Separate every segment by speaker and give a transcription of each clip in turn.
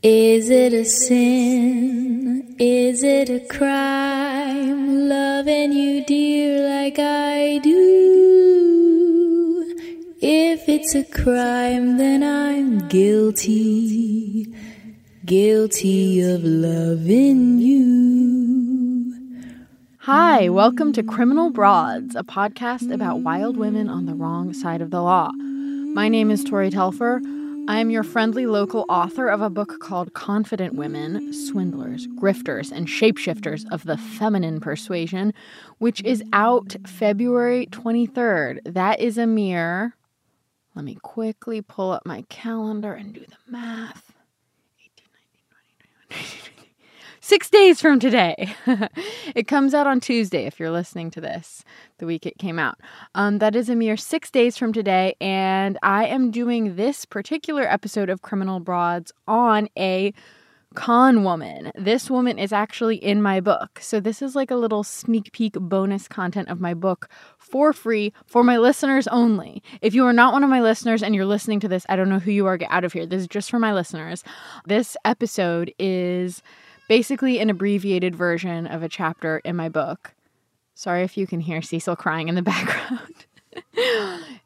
Speaker 1: Is it a sin? Is it a crime? Loving you, dear, like I do. If it's a crime, then I'm guilty. Guilty of loving you.
Speaker 2: Hi, welcome to Criminal Broads, a podcast about wild women on the wrong side of the law. My name is Tori Telfer. I am your friendly local author of a book called Confident Women Swindlers, Grifters, and Shapeshifters of the Feminine Persuasion, which is out February 23rd. That is a mere, let me quickly pull up my calendar and do the math. 18, 19, 20, 21, Six days from today. it comes out on Tuesday if you're listening to this, the week it came out. Um, that is a mere six days from today, and I am doing this particular episode of Criminal Broads on a con woman. This woman is actually in my book. So, this is like a little sneak peek bonus content of my book for free for my listeners only. If you are not one of my listeners and you're listening to this, I don't know who you are. Get out of here. This is just for my listeners. This episode is basically an abbreviated version of a chapter in my book. Sorry if you can hear Cecil crying in the background.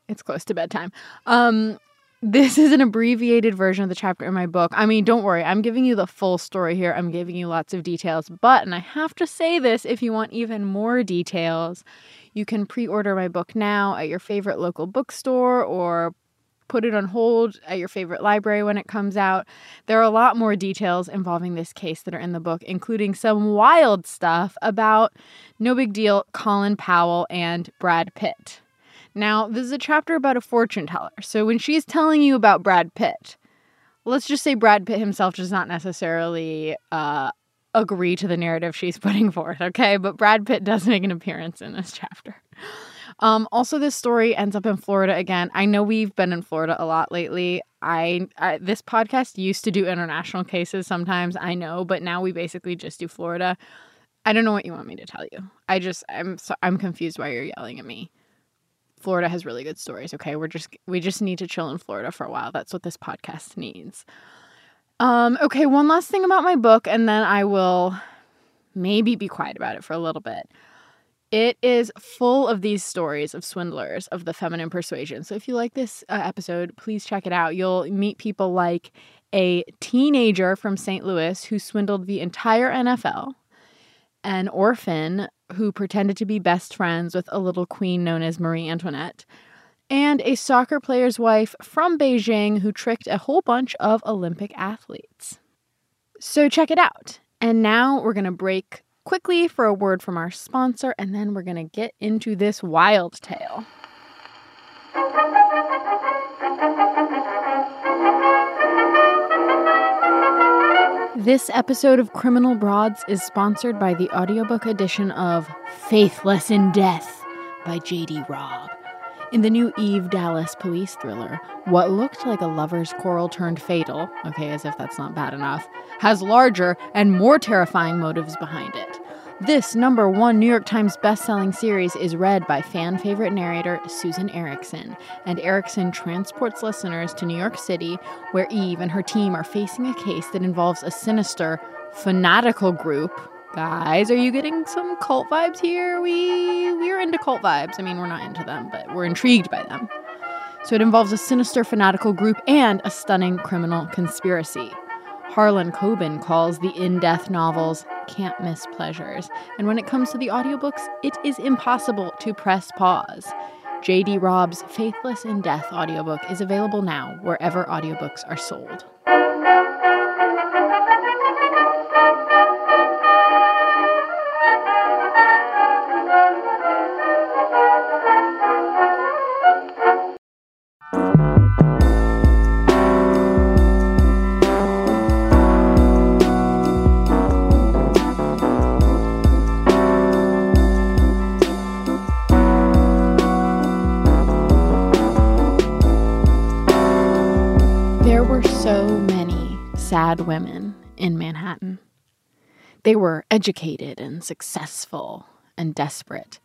Speaker 2: it's close to bedtime. Um, this is an abbreviated version of the chapter in my book. I mean, don't worry, I'm giving you the full story here. I'm giving you lots of details. But, and I have to say this if you want even more details, you can pre order my book now at your favorite local bookstore or put it on hold at your favorite library when it comes out. There are a lot more details involving this case that are in the book, including some wild stuff about no big deal Colin Powell and Brad Pitt. Now, this is a chapter about a fortune teller. So when she's telling you about Brad Pitt, let's just say Brad Pitt himself does not necessarily uh, agree to the narrative she's putting forth, okay? But Brad Pitt does make an appearance in this chapter. Um, also, this story ends up in Florida again. I know we've been in Florida a lot lately. I, I this podcast used to do international cases sometimes. I know, but now we basically just do Florida. I don't know what you want me to tell you. I just I'm so, I'm confused why you're yelling at me. Florida has really good stories. Okay, we're just we just need to chill in Florida for a while. That's what this podcast needs. Um, okay, one last thing about my book, and then I will maybe be quiet about it for a little bit. It is full of these stories of swindlers of the feminine persuasion. So if you like this uh, episode, please check it out. You'll meet people like a teenager from St. Louis who swindled the entire NFL, an orphan who pretended to be best friends with a little queen known as Marie Antoinette, and a soccer player's wife from Beijing who tricked a whole bunch of Olympic athletes. So check it out. And now we're going to break quickly for a word from our sponsor, and then we're going to get into this wild tale. This episode of Criminal Broads is sponsored by the audiobook edition of Faithless in Death by J.D. Robb. In the new Eve Dallas police thriller, what looked like a lover's quarrel turned fatal, okay, as if that's not bad enough, has larger and more terrifying motives behind it. This number one New York Times bestselling series is read by fan favorite narrator Susan Erickson, and Erickson transports listeners to New York City, where Eve and her team are facing a case that involves a sinister, fanatical group Guys, are you getting some cult vibes here? We we're into cult vibes. I mean, we're not into them, but we're intrigued by them. So it involves a sinister fanatical group and a stunning criminal conspiracy. Harlan Coben calls the in-death novels can't miss pleasures. And when it comes to the audiobooks, it is impossible to press pause. J.D. Robb's Faithless in Death audiobook is available now wherever audiobooks are sold. Sad women in Manhattan. They were educated and successful and desperate.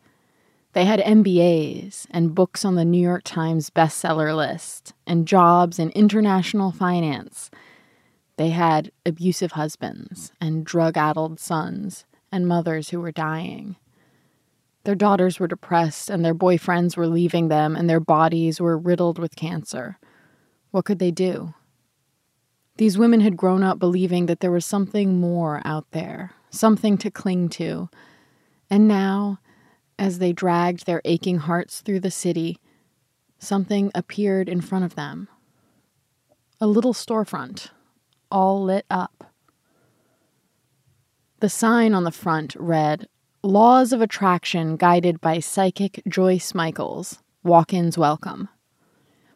Speaker 2: They had MBAs and books on the New York Times bestseller list and jobs in international finance. They had abusive husbands and drug addled sons and mothers who were dying. Their daughters were depressed and their boyfriends were leaving them and their bodies were riddled with cancer. What could they do? These women had grown up believing that there was something more out there, something to cling to. And now, as they dragged their aching hearts through the city, something appeared in front of them. A little storefront, all lit up. The sign on the front read, Laws of Attraction Guided by Psychic Joyce Michaels. Walk ins welcome.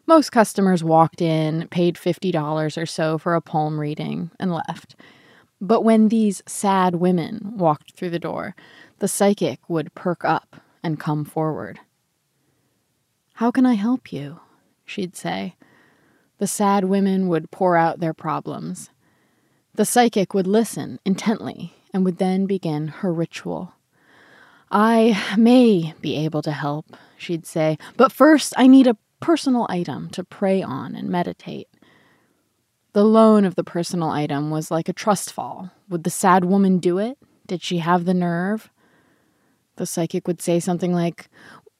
Speaker 2: Most customers walked in, paid $50 or so for a palm reading, and left. But when these sad women walked through the door, the psychic would perk up and come forward. How can I help you? she'd say. The sad women would pour out their problems. The psychic would listen intently and would then begin her ritual. I may be able to help, she'd say, but first I need a personal item to pray on and meditate. The loan of the personal item was like a trust fall. Would the sad woman do it? Did she have the nerve? The psychic would say something like,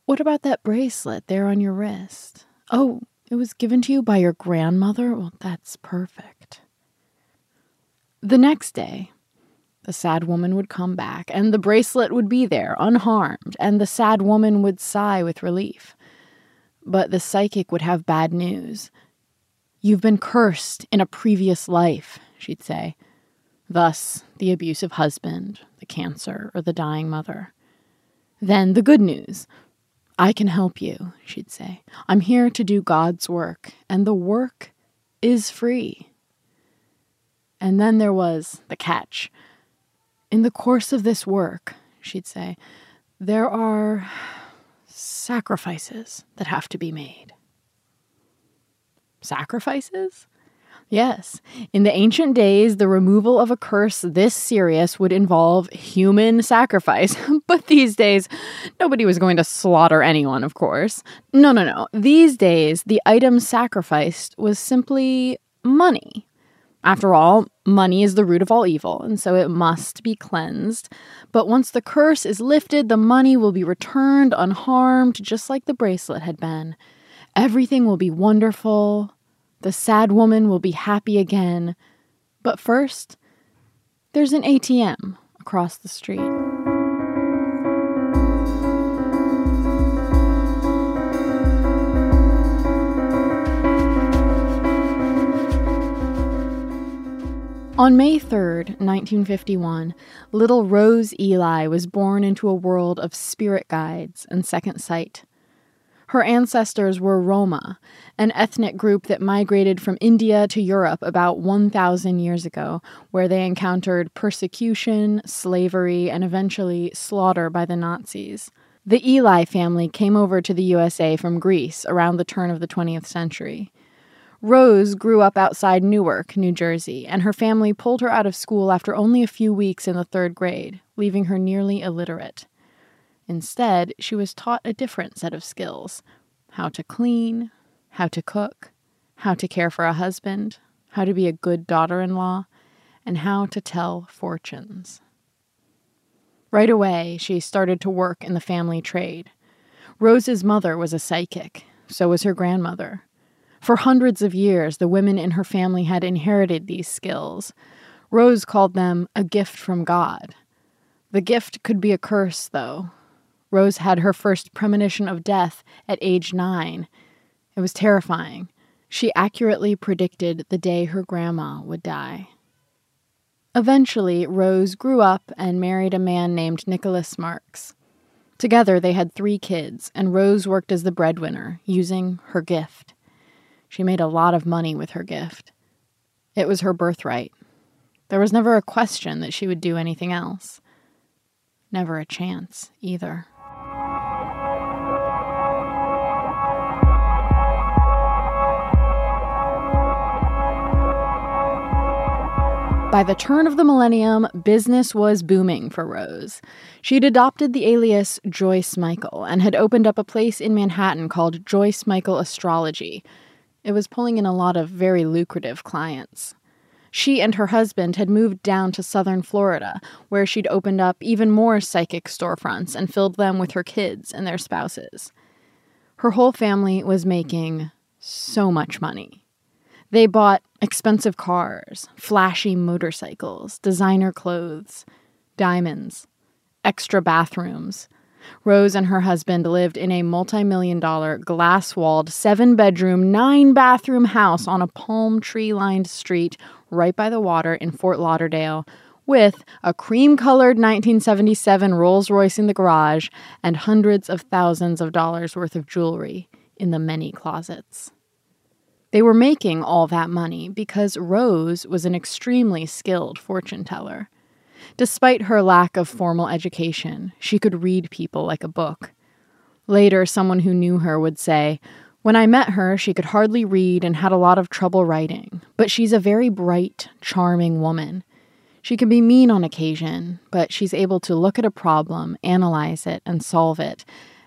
Speaker 2: What about that bracelet there on your wrist? Oh, it was given to you by your grandmother? Well, that's perfect. The next day, the sad woman would come back, and the bracelet would be there, unharmed, and the sad woman would sigh with relief. But the psychic would have bad news. You've been cursed in a previous life, she'd say. Thus, the abusive husband, the cancer, or the dying mother. Then the good news. I can help you, she'd say. I'm here to do God's work, and the work is free. And then there was the catch. In the course of this work, she'd say, there are sacrifices that have to be made. Sacrifices? Yes. In the ancient days, the removal of a curse this serious would involve human sacrifice. but these days, nobody was going to slaughter anyone, of course. No, no, no. These days, the item sacrificed was simply money. After all, money is the root of all evil, and so it must be cleansed. But once the curse is lifted, the money will be returned unharmed, just like the bracelet had been. Everything will be wonderful. The sad woman will be happy again. But first, there's an ATM across the street. On May 3rd, 1951, little Rose Eli was born into a world of spirit guides and second sight. Her ancestors were Roma, an ethnic group that migrated from India to Europe about 1,000 years ago, where they encountered persecution, slavery, and eventually slaughter by the Nazis. The Eli family came over to the USA from Greece around the turn of the 20th century. Rose grew up outside Newark, New Jersey, and her family pulled her out of school after only a few weeks in the third grade, leaving her nearly illiterate. Instead, she was taught a different set of skills how to clean, how to cook, how to care for a husband, how to be a good daughter in law, and how to tell fortunes. Right away, she started to work in the family trade. Rose's mother was a psychic, so was her grandmother. For hundreds of years, the women in her family had inherited these skills. Rose called them a gift from God. The gift could be a curse, though. Rose had her first premonition of death at age nine. It was terrifying. She accurately predicted the day her grandma would die. Eventually, Rose grew up and married a man named Nicholas Marks. Together, they had three kids, and Rose worked as the breadwinner, using her gift. She made a lot of money with her gift. It was her birthright. There was never a question that she would do anything else. Never a chance, either. By the turn of the millennium, business was booming for Rose. She'd adopted the alias Joyce Michael and had opened up a place in Manhattan called Joyce Michael Astrology, it was pulling in a lot of very lucrative clients. She and her husband had moved down to southern Florida, where she'd opened up even more psychic storefronts and filled them with her kids and their spouses. Her whole family was making so much money. They bought expensive cars, flashy motorcycles, designer clothes, diamonds, extra bathrooms. Rose and her husband lived in a multi million dollar, glass walled, seven bedroom, nine bathroom house on a palm tree lined street right by the water in Fort Lauderdale with a cream colored 1977 Rolls Royce in the garage and hundreds of thousands of dollars worth of jewelry in the many closets. They were making all that money because Rose was an extremely skilled fortune teller. Despite her lack of formal education, she could read people like a book. Later, someone who knew her would say, When I met her, she could hardly read and had a lot of trouble writing, but she's a very bright, charming woman. She can be mean on occasion, but she's able to look at a problem, analyze it, and solve it,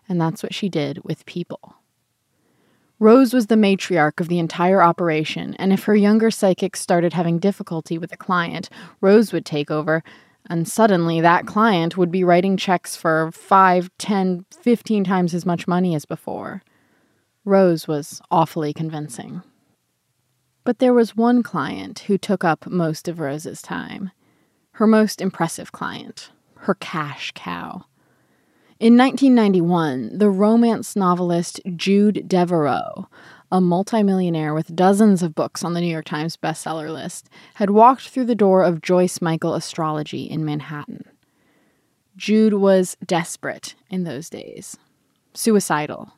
Speaker 2: and that's what she did with people. Rose was the matriarch of the entire operation, and if her younger psychics started having difficulty with a client, Rose would take over and suddenly that client would be writing checks for five, ten, fifteen times as much money as before. Rose was awfully convincing. But there was one client who took up most of Rose's time. Her most impressive client, her cash cow. In 1991, the romance novelist Jude Deveraux a multimillionaire with dozens of books on the New York Times bestseller list, had walked through the door of Joyce Michael Astrology in Manhattan. Jude was desperate in those days, suicidal.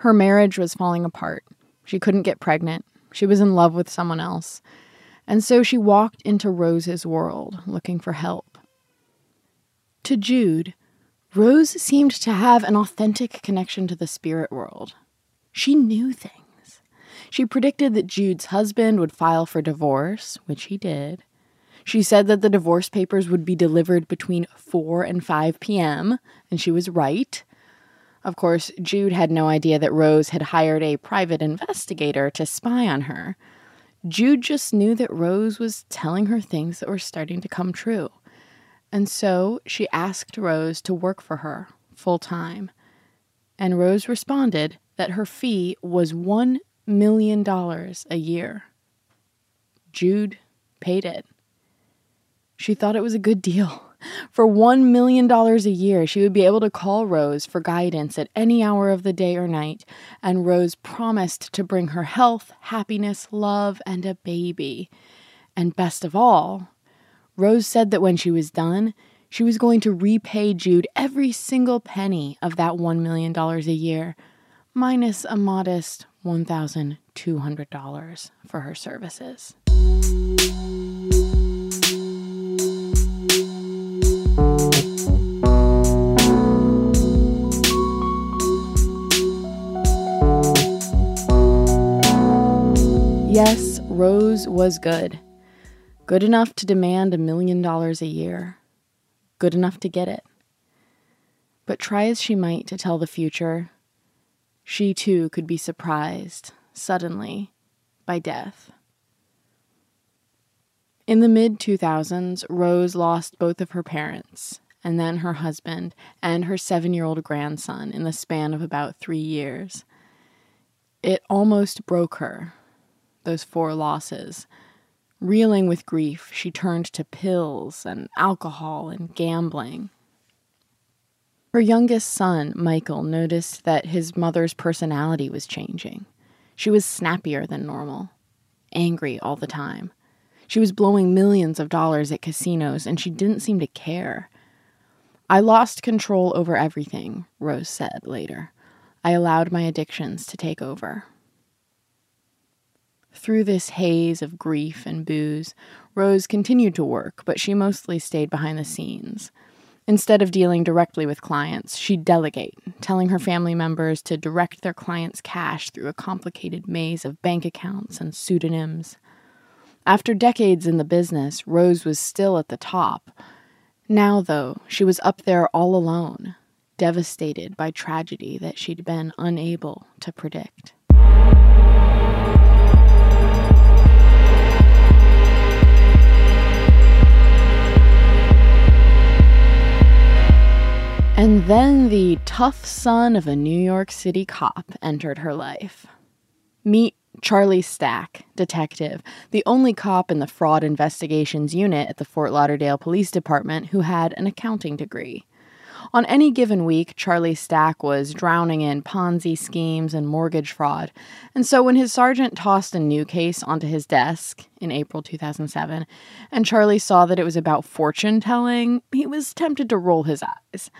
Speaker 2: Her marriage was falling apart. She couldn't get pregnant. She was in love with someone else. And so she walked into Rose's world looking for help. To Jude, Rose seemed to have an authentic connection to the spirit world. She knew things. She predicted that Jude's husband would file for divorce, which he did. She said that the divorce papers would be delivered between 4 and 5 p.m., and she was right. Of course, Jude had no idea that Rose had hired a private investigator to spy on her. Jude just knew that Rose was telling her things that were starting to come true. And so she asked Rose to work for her full time. And Rose responded that her fee was one million dollars a year. Jude paid it. She thought it was a good deal. For $1 million a year, she would be able to call Rose for guidance at any hour of the day or night, and Rose promised to bring her health, happiness, love, and a baby. And best of all, Rose said that when she was done, she was going to repay Jude every single penny of that $1 million a year, minus a modest $1,200 for her services. Yes, Rose was good. Good enough to demand a million dollars a year. Good enough to get it. But try as she might to tell the future, she too could be surprised, suddenly, by death. In the mid 2000s, Rose lost both of her parents, and then her husband and her seven year old grandson in the span of about three years. It almost broke her, those four losses. Reeling with grief, she turned to pills and alcohol and gambling. Her youngest son, Michael, noticed that his mother's personality was changing. She was snappier than normal, angry all the time. She was blowing millions of dollars at casinos, and she didn't seem to care. I lost control over everything, Rose said later. I allowed my addictions to take over. Through this haze of grief and booze, Rose continued to work, but she mostly stayed behind the scenes. Instead of dealing directly with clients, she'd delegate, telling her family members to direct their clients' cash through a complicated maze of bank accounts and pseudonyms. After decades in the business, Rose was still at the top. Now, though, she was up there all alone, devastated by tragedy that she'd been unable to predict. Then the tough son of a New York City cop entered her life. Meet Charlie Stack, detective, the only cop in the fraud investigations unit at the Fort Lauderdale Police Department who had an accounting degree. On any given week, Charlie Stack was drowning in Ponzi schemes and mortgage fraud. And so when his sergeant tossed a new case onto his desk in April 2007, and Charlie saw that it was about fortune telling, he was tempted to roll his eyes.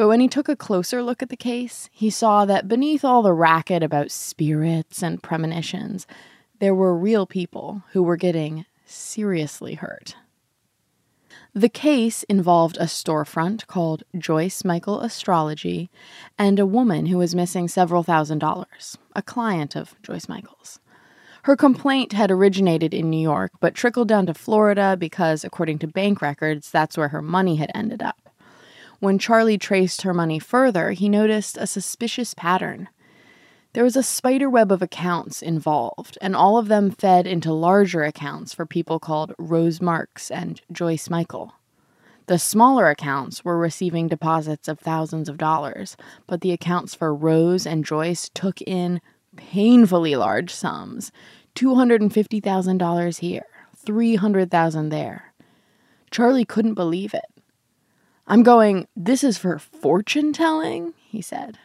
Speaker 2: But when he took a closer look at the case, he saw that beneath all the racket about spirits and premonitions, there were real people who were getting seriously hurt. The case involved a storefront called Joyce Michael Astrology and a woman who was missing several thousand dollars, a client of Joyce Michael's. Her complaint had originated in New York, but trickled down to Florida because, according to bank records, that's where her money had ended up. When Charlie traced her money further, he noticed a suspicious pattern. There was a spider web of accounts involved, and all of them fed into larger accounts for people called Rose Marks and Joyce Michael. The smaller accounts were receiving deposits of thousands of dollars, but the accounts for Rose and Joyce took in painfully large sums $250,000 here, 300,000 there. Charlie couldn't believe it. I'm going, this is for fortune telling, he said.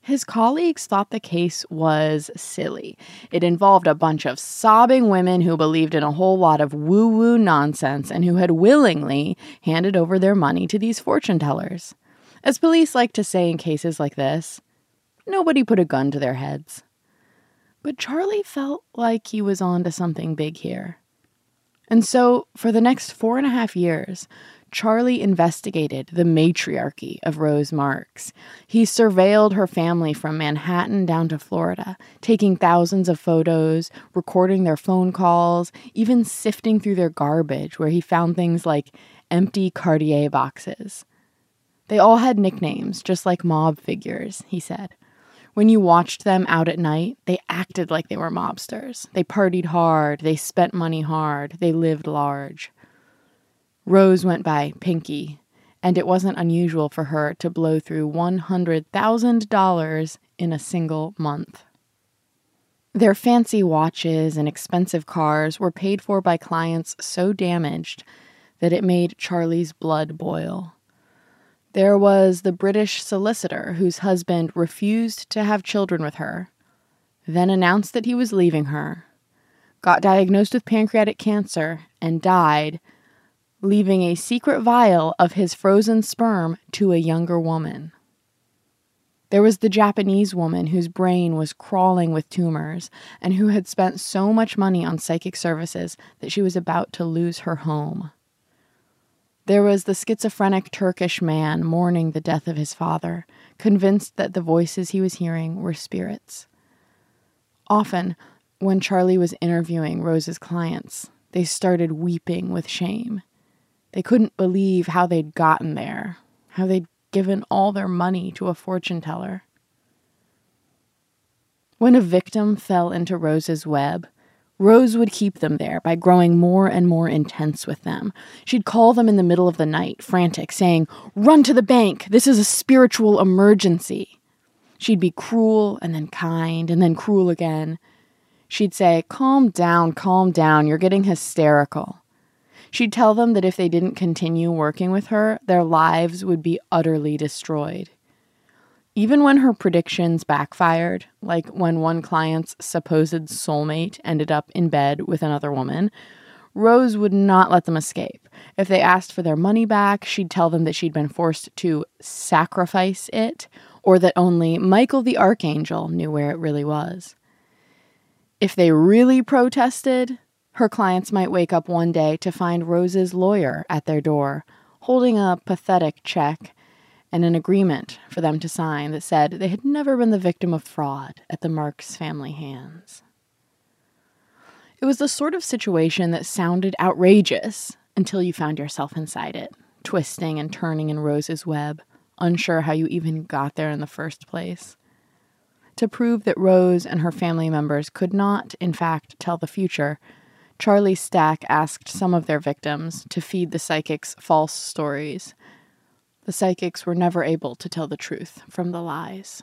Speaker 2: His colleagues thought the case was silly. It involved a bunch of sobbing women who believed in a whole lot of woo woo nonsense and who had willingly handed over their money to these fortune tellers. As police like to say in cases like this, nobody put a gun to their heads. But Charlie felt like he was on to something big here. And so, for the next four and a half years, Charlie investigated the matriarchy of Rose Marks. He surveilled her family from Manhattan down to Florida, taking thousands of photos, recording their phone calls, even sifting through their garbage, where he found things like empty Cartier boxes. They all had nicknames, just like mob figures, he said. When you watched them out at night, they acted like they were mobsters. They partied hard, they spent money hard, they lived large. Rose went by Pinky, and it wasn't unusual for her to blow through $100,000 in a single month. Their fancy watches and expensive cars were paid for by clients so damaged that it made Charlie's blood boil. There was the British solicitor whose husband refused to have children with her, then announced that he was leaving her, got diagnosed with pancreatic cancer, and died leaving a secret vial of his frozen sperm to a younger woman. There was the Japanese woman whose brain was crawling with tumors and who had spent so much money on psychic services that she was about to lose her home. There was the schizophrenic Turkish man mourning the death of his father, convinced that the voices he was hearing were spirits. Often, when Charlie was interviewing Rose's clients, they started weeping with shame. They couldn't believe how they'd gotten there, how they'd given all their money to a fortune teller. When a victim fell into Rose's web, Rose would keep them there by growing more and more intense with them. She'd call them in the middle of the night, frantic, saying, Run to the bank! This is a spiritual emergency. She'd be cruel and then kind and then cruel again. She'd say, Calm down, calm down, you're getting hysterical. She'd tell them that if they didn't continue working with her, their lives would be utterly destroyed. Even when her predictions backfired, like when one client's supposed soulmate ended up in bed with another woman, Rose would not let them escape. If they asked for their money back, she'd tell them that she'd been forced to sacrifice it, or that only Michael the Archangel knew where it really was. If they really protested, her clients might wake up one day to find Rose's lawyer at their door, holding a pathetic check and an agreement for them to sign that said they had never been the victim of fraud at the Marks family hands. It was the sort of situation that sounded outrageous until you found yourself inside it, twisting and turning in Rose's web, unsure how you even got there in the first place. To prove that Rose and her family members could not, in fact, tell the future, Charlie Stack asked some of their victims to feed the psychics false stories. The psychics were never able to tell the truth from the lies.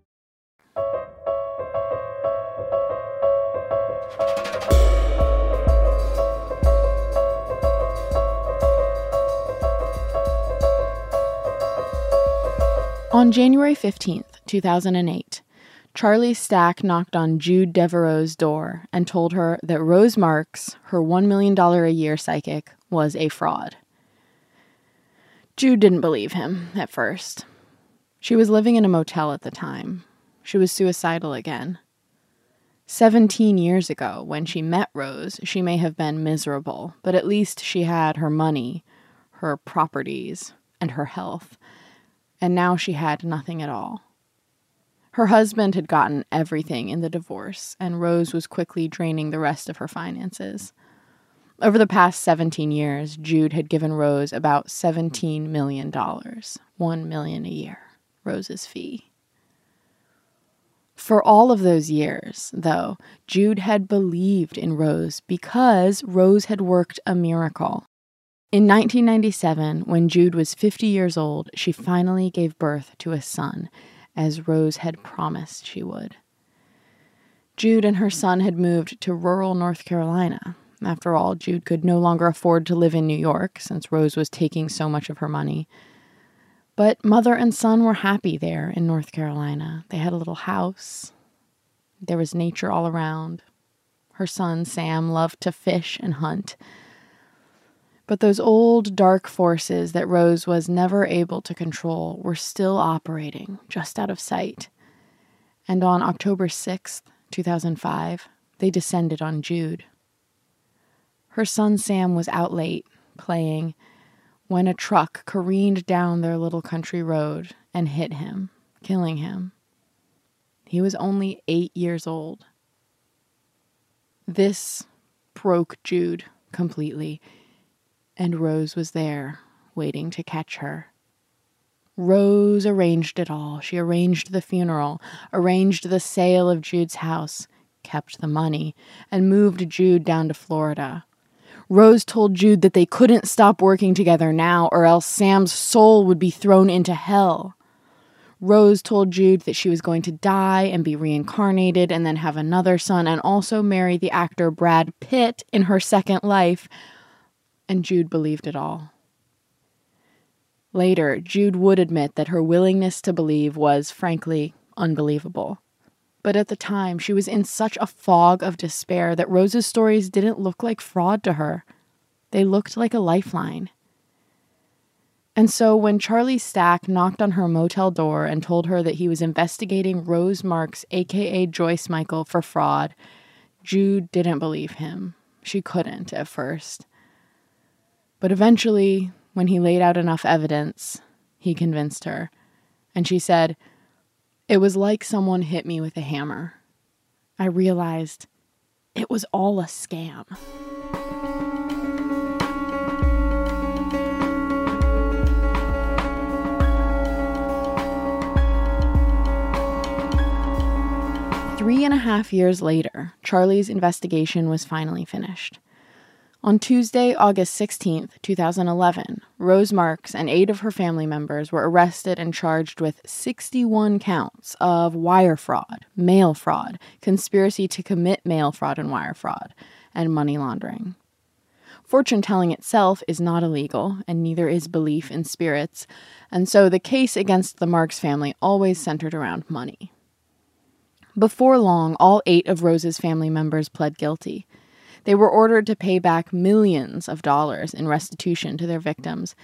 Speaker 2: On January 15th, 2008, Charlie Stack knocked on Jude Deveraux's door and told her that Rose Marks, her $1 million a year psychic, was a fraud. Jude didn't believe him at first. She was living in a motel at the time. She was suicidal again. 17 years ago, when she met Rose, she may have been miserable, but at least she had her money, her properties, and her health and now she had nothing at all. Her husband had gotten everything in the divorce, and Rose was quickly draining the rest of her finances. Over the past 17 years, Jude had given Rose about $17 million, 1 million a year, Rose's fee. For all of those years, though, Jude had believed in Rose because Rose had worked a miracle. In 1997, when Jude was 50 years old, she finally gave birth to a son, as Rose had promised she would. Jude and her son had moved to rural North Carolina. After all, Jude could no longer afford to live in New York since Rose was taking so much of her money. But mother and son were happy there in North Carolina. They had a little house, there was nature all around. Her son, Sam, loved to fish and hunt but those old dark forces that Rose was never able to control were still operating just out of sight. And on October 6th, 2005, they descended on Jude. Her son Sam was out late, playing, when a truck careened down their little country road and hit him, killing him. He was only eight years old. This broke Jude completely and Rose was there, waiting to catch her. Rose arranged it all. She arranged the funeral, arranged the sale of Jude's house, kept the money, and moved Jude down to Florida. Rose told Jude that they couldn't stop working together now, or else Sam's soul would be thrown into hell. Rose told Jude that she was going to die and be reincarnated and then have another son and also marry the actor Brad Pitt in her second life, and Jude believed it all. Later, Jude would admit that her willingness to believe was, frankly, unbelievable. But at the time, she was in such a fog of despair that Rose's stories didn't look like fraud to her. They looked like a lifeline. And so when Charlie Stack knocked on her motel door and told her that he was investigating Rose Marks, aka Joyce Michael, for fraud, Jude didn't believe him. She couldn't at first. But eventually, when he laid out enough evidence, he convinced her. And she said, It was like someone hit me with a hammer. I realized it was all a scam. Three and a half years later, Charlie's investigation was finally finished. On Tuesday, August 16, 2011, Rose Marks and eight of her family members were arrested and charged with 61 counts of wire fraud, mail fraud, conspiracy to commit mail fraud and wire fraud, and money laundering. Fortune telling itself is not illegal, and neither is belief in spirits, and so the case against the Marks family always centered around money. Before long, all eight of Rose's family members pled guilty. They were ordered to pay back millions of dollars in restitution to their victims,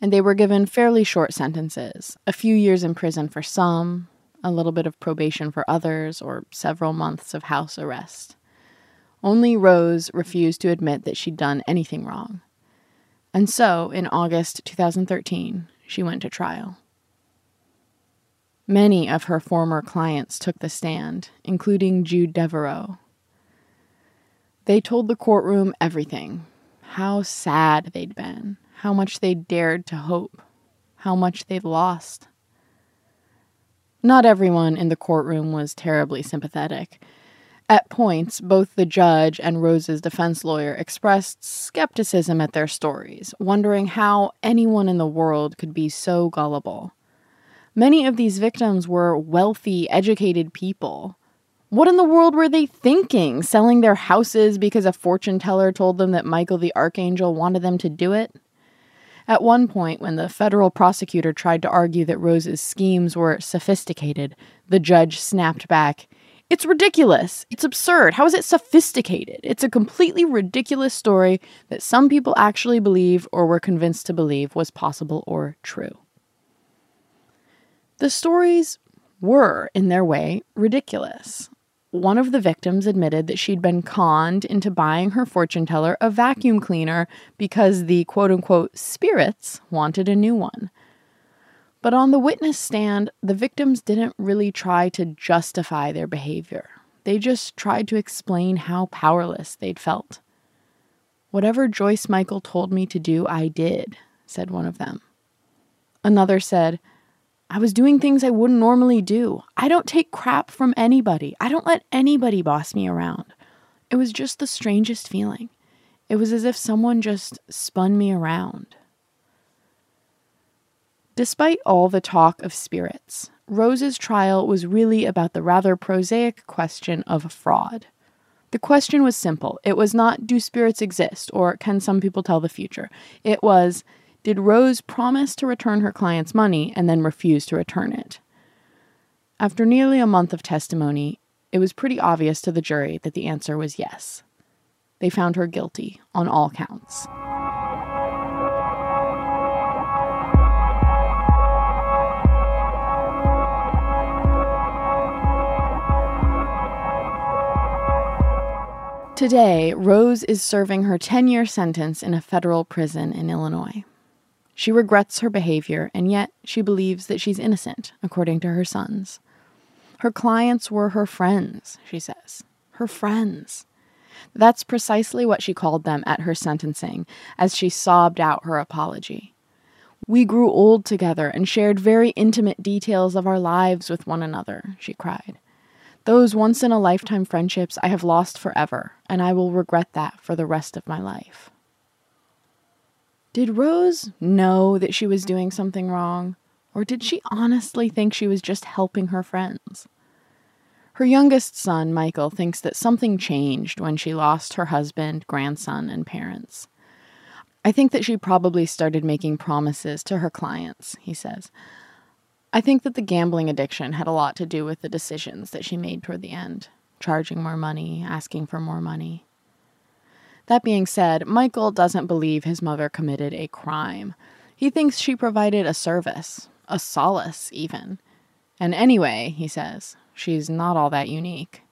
Speaker 2: and they were given fairly short sentences a few years in prison for some, a little bit of probation for others, or several months of house arrest. Only Rose refused to admit that she'd done anything wrong. And so, in August 2013, she went to trial. Many of her former clients took the stand, including Jude Deveraux. They told the courtroom everything how sad they'd been, how much they'd dared to hope, how much they'd lost. Not everyone in the courtroom was terribly sympathetic. At points, both the judge and Rose's defense lawyer expressed skepticism at their stories, wondering how anyone in the world could be so gullible. Many of these victims were wealthy, educated people. What in the world were they thinking, selling their houses because a fortune teller told them that Michael the Archangel wanted them to do it? At one point, when the federal prosecutor tried to argue that Rose's schemes were sophisticated, the judge snapped back, It's ridiculous. It's absurd. How is it sophisticated? It's a completely ridiculous story that some people actually believe or were convinced to believe was possible or true. The stories were, in their way, ridiculous one of the victims admitted that she'd been conned into buying her fortune teller a vacuum cleaner because the quote unquote spirits wanted a new one. But on the witness stand, the victims didn't really try to justify their behavior. They just tried to explain how powerless they'd felt. Whatever Joyce Michael told me to do, I did, said one of them. Another said, I was doing things I wouldn't normally do. I don't take crap from anybody. I don't let anybody boss me around. It was just the strangest feeling. It was as if someone just spun me around. Despite all the talk of spirits, Rose's trial was really about the rather prosaic question of fraud. The question was simple. It was not, do spirits exist, or can some people tell the future? It was, did Rose promise to return her client's money and then refuse to return it? After nearly a month of testimony, it was pretty obvious to the jury that the answer was yes. They found her guilty on all counts. Today, Rose is serving her 10 year sentence in a federal prison in Illinois. She regrets her behavior, and yet she believes that she's innocent, according to her sons. Her clients were her friends, she says. Her friends. That's precisely what she called them at her sentencing as she sobbed out her apology. We grew old together and shared very intimate details of our lives with one another, she cried. Those once in a lifetime friendships I have lost forever, and I will regret that for the rest of my life. Did Rose know that she was doing something wrong? Or did she honestly think she was just helping her friends? Her youngest son, Michael, thinks that something changed when she lost her husband, grandson, and parents. I think that she probably started making promises to her clients, he says. I think that the gambling addiction had a lot to do with the decisions that she made toward the end charging more money, asking for more money. That being said, Michael doesn't believe his mother committed a crime. He thinks she provided a service, a solace, even. And anyway, he says, she's not all that unique.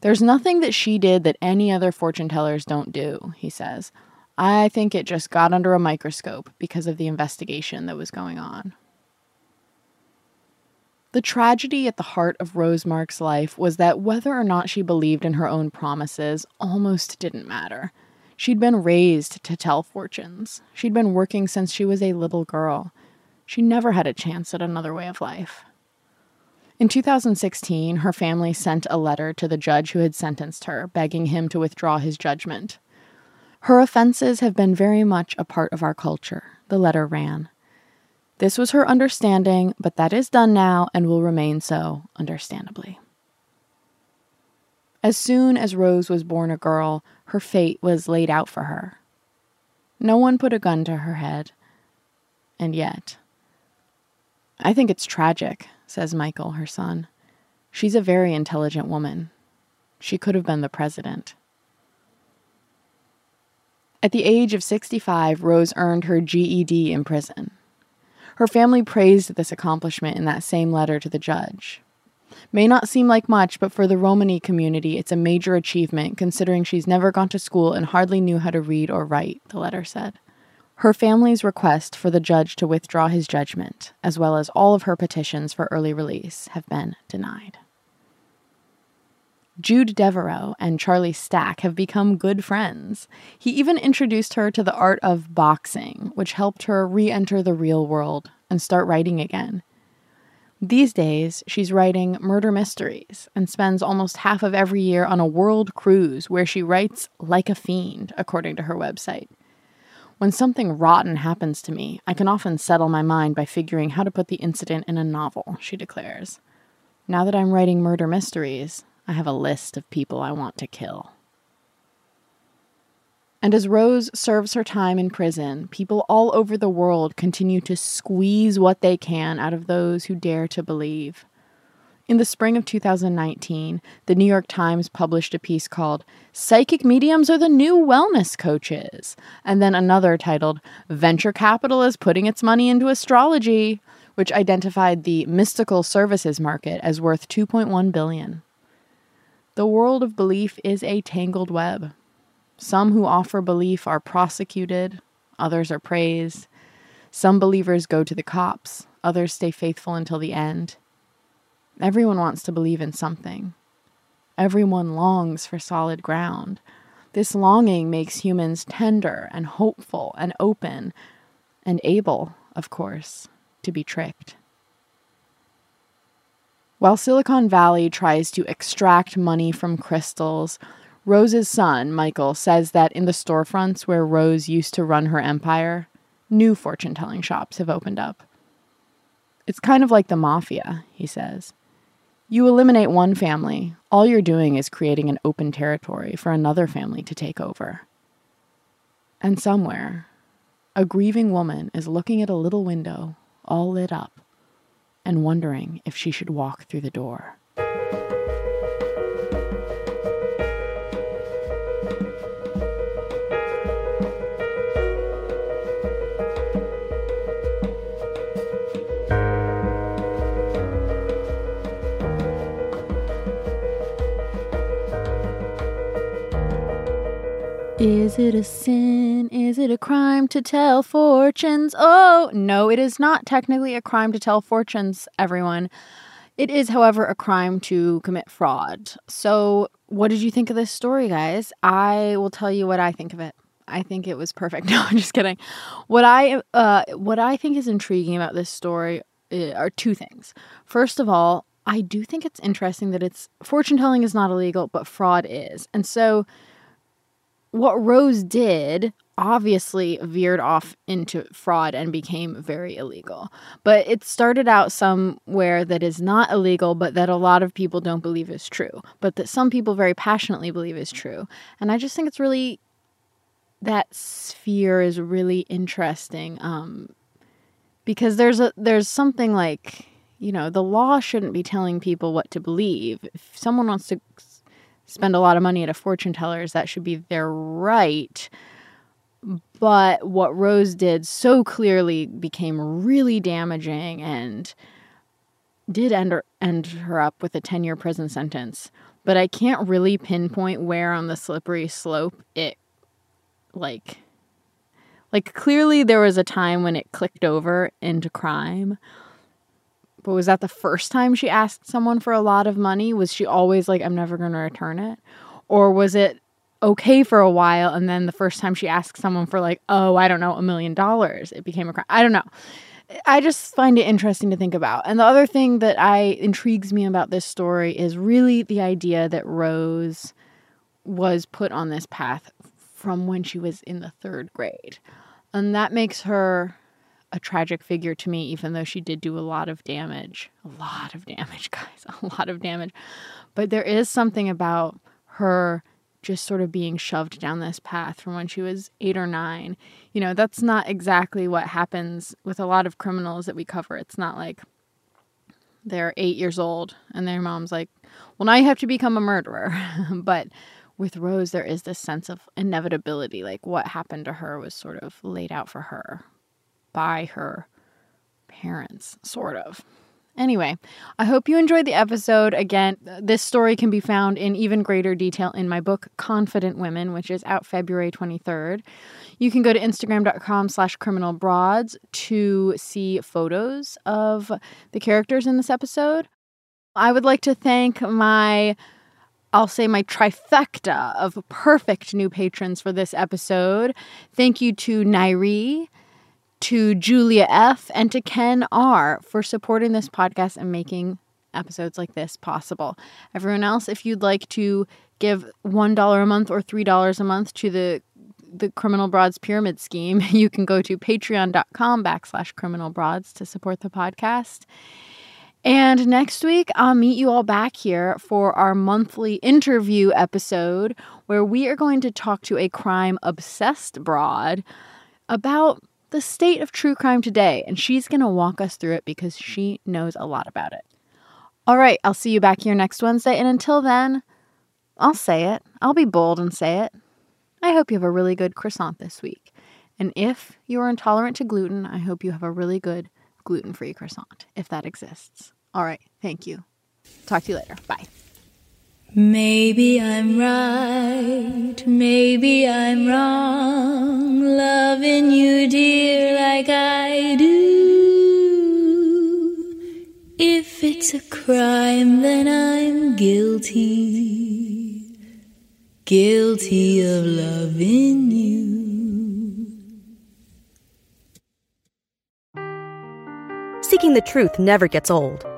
Speaker 2: There's nothing that she did that any other fortune tellers don't do, he says. I think it just got under a microscope because of the investigation that was going on. The tragedy at the heart of Rose Marks' life was that whether or not she believed in her own promises almost didn't matter. She'd been raised to tell fortunes. She'd been working since she was a little girl. She never had a chance at another way of life. In 2016, her family sent a letter to the judge who had sentenced her, begging him to withdraw his judgment. Her offenses have been very much a part of our culture, the letter ran. This was her understanding, but that is done now and will remain so, understandably. As soon as Rose was born a girl, her fate was laid out for her. No one put a gun to her head. And yet. I think it's tragic, says Michael, her son. She's a very intelligent woman. She could have been the president. At the age of 65, Rose earned her GED in prison. Her family praised this accomplishment in that same letter to the judge. May not seem like much, but for the Romani community, it's a major achievement considering she's never gone to school and hardly knew how to read or write, the letter said. Her family's request for the judge to withdraw his judgment, as well as all of her petitions for early release, have been denied. Jude Deveraux and Charlie Stack have become good friends. He even introduced her to the art of boxing, which helped her re enter the real world and start writing again. These days, she's writing murder mysteries and spends almost half of every year on a world cruise where she writes like a fiend, according to her website. When something rotten happens to me, I can often settle my mind by figuring how to put the incident in a novel, she declares. Now that I'm writing murder mysteries, I have a list of people I want to kill. And as Rose serves her time in prison, people all over the world continue to squeeze what they can out of those who dare to believe. In the spring of 2019, the New York Times published a piece called Psychic Mediums Are the New Wellness Coaches, and then another titled Venture Capital is Putting Its Money into Astrology, which identified the mystical services market as worth 2.1 billion. The world of belief is a tangled web. Some who offer belief are prosecuted, others are praised. Some believers go to the cops, others stay faithful until the end. Everyone wants to believe in something. Everyone longs for solid ground. This longing makes humans tender and hopeful and open and able, of course, to be tricked. While Silicon Valley tries to extract money from crystals, Rose's son, Michael, says that in the storefronts where Rose used to run her empire, new fortune telling shops have opened up. It's kind of like the mafia, he says. You eliminate one family, all you're doing is creating an open territory for another family to take over. And somewhere, a grieving woman is looking at a little window, all lit up, and wondering if she should walk through the door. Is it a sin? Is it a crime to tell fortunes? Oh, no, it is not technically a crime to tell fortunes, everyone. It is, however, a crime to commit fraud. So, what did you think of this story, guys? I will tell you what I think of it. I think it was perfect. No, I'm just kidding. What I uh, what I think is intriguing about this story uh, are two things. First of all, I do think it's interesting that it's fortune telling is not illegal, but fraud is, and so what Rose did obviously veered off into fraud and became very illegal. But it started out somewhere that is not illegal, but that a lot of people don't believe is true, but that some people very passionately believe is true. And I just think it's really, that sphere is really interesting um, because there's a there's something like you know the law shouldn't be telling people what to believe if someone wants to spend a lot of money at a fortune teller's, that should be their right. But what Rose did so clearly became really damaging and did end her, end her up with a 10 year prison sentence. But I can't really pinpoint where on the slippery slope it, like, like clearly there was a time when it clicked over into crime but was that the first time she asked someone for a lot of money? Was she always like, I'm never going to return it? Or was it okay for a while and then the first time she asked someone for like, oh, I don't know, a million dollars, it became a crime? I don't know. I just find it interesting to think about. And the other thing that I intrigues me about this story is really the idea that Rose was put on this path from when she was in the third grade. And that makes her a tragic figure to me, even though she did do a lot of damage. A lot of damage, guys, a lot of damage. But there is something about her just sort of being shoved down this path from when she was eight or nine. You know, that's not exactly what happens with a lot of criminals that we cover. It's not like they're eight years old and their mom's like, well, now you have to become a murderer. but with Rose, there is this sense of inevitability. Like what happened to her was sort of laid out for her by her parents, sort of. Anyway, I hope you enjoyed the episode. Again, this story can be found in even greater detail in my book, Confident Women, which is out February 23rd. You can go to Instagram.com slash criminal broads to see photos of the characters in this episode. I would like to thank my I'll say my trifecta of perfect new patrons for this episode. Thank you to Nairi, to Julia F., and to Ken R. for supporting this podcast and making episodes like this possible. Everyone else, if you'd like to give $1 a month or $3 a month to the the Criminal Broads Pyramid Scheme, you can go to patreon.com backslash criminal broads to support the podcast. And next week, I'll meet you all back here for our monthly interview episode where we are going to talk to a crime obsessed broad about the state of true crime today, and she's going to walk us through it because she knows a lot about it. All right, I'll see you back here next Wednesday, and until then, I'll say it. I'll be bold and say it. I hope you have a really good croissant this week. And if you are intolerant to gluten, I hope you have a really good gluten free croissant, if that exists. All right, thank you. Talk to you later. Bye.
Speaker 1: Maybe I'm right, maybe I'm wrong, loving you, dear, like I do. If it's a crime, then I'm guilty, guilty of loving you.
Speaker 3: Seeking the truth never gets old.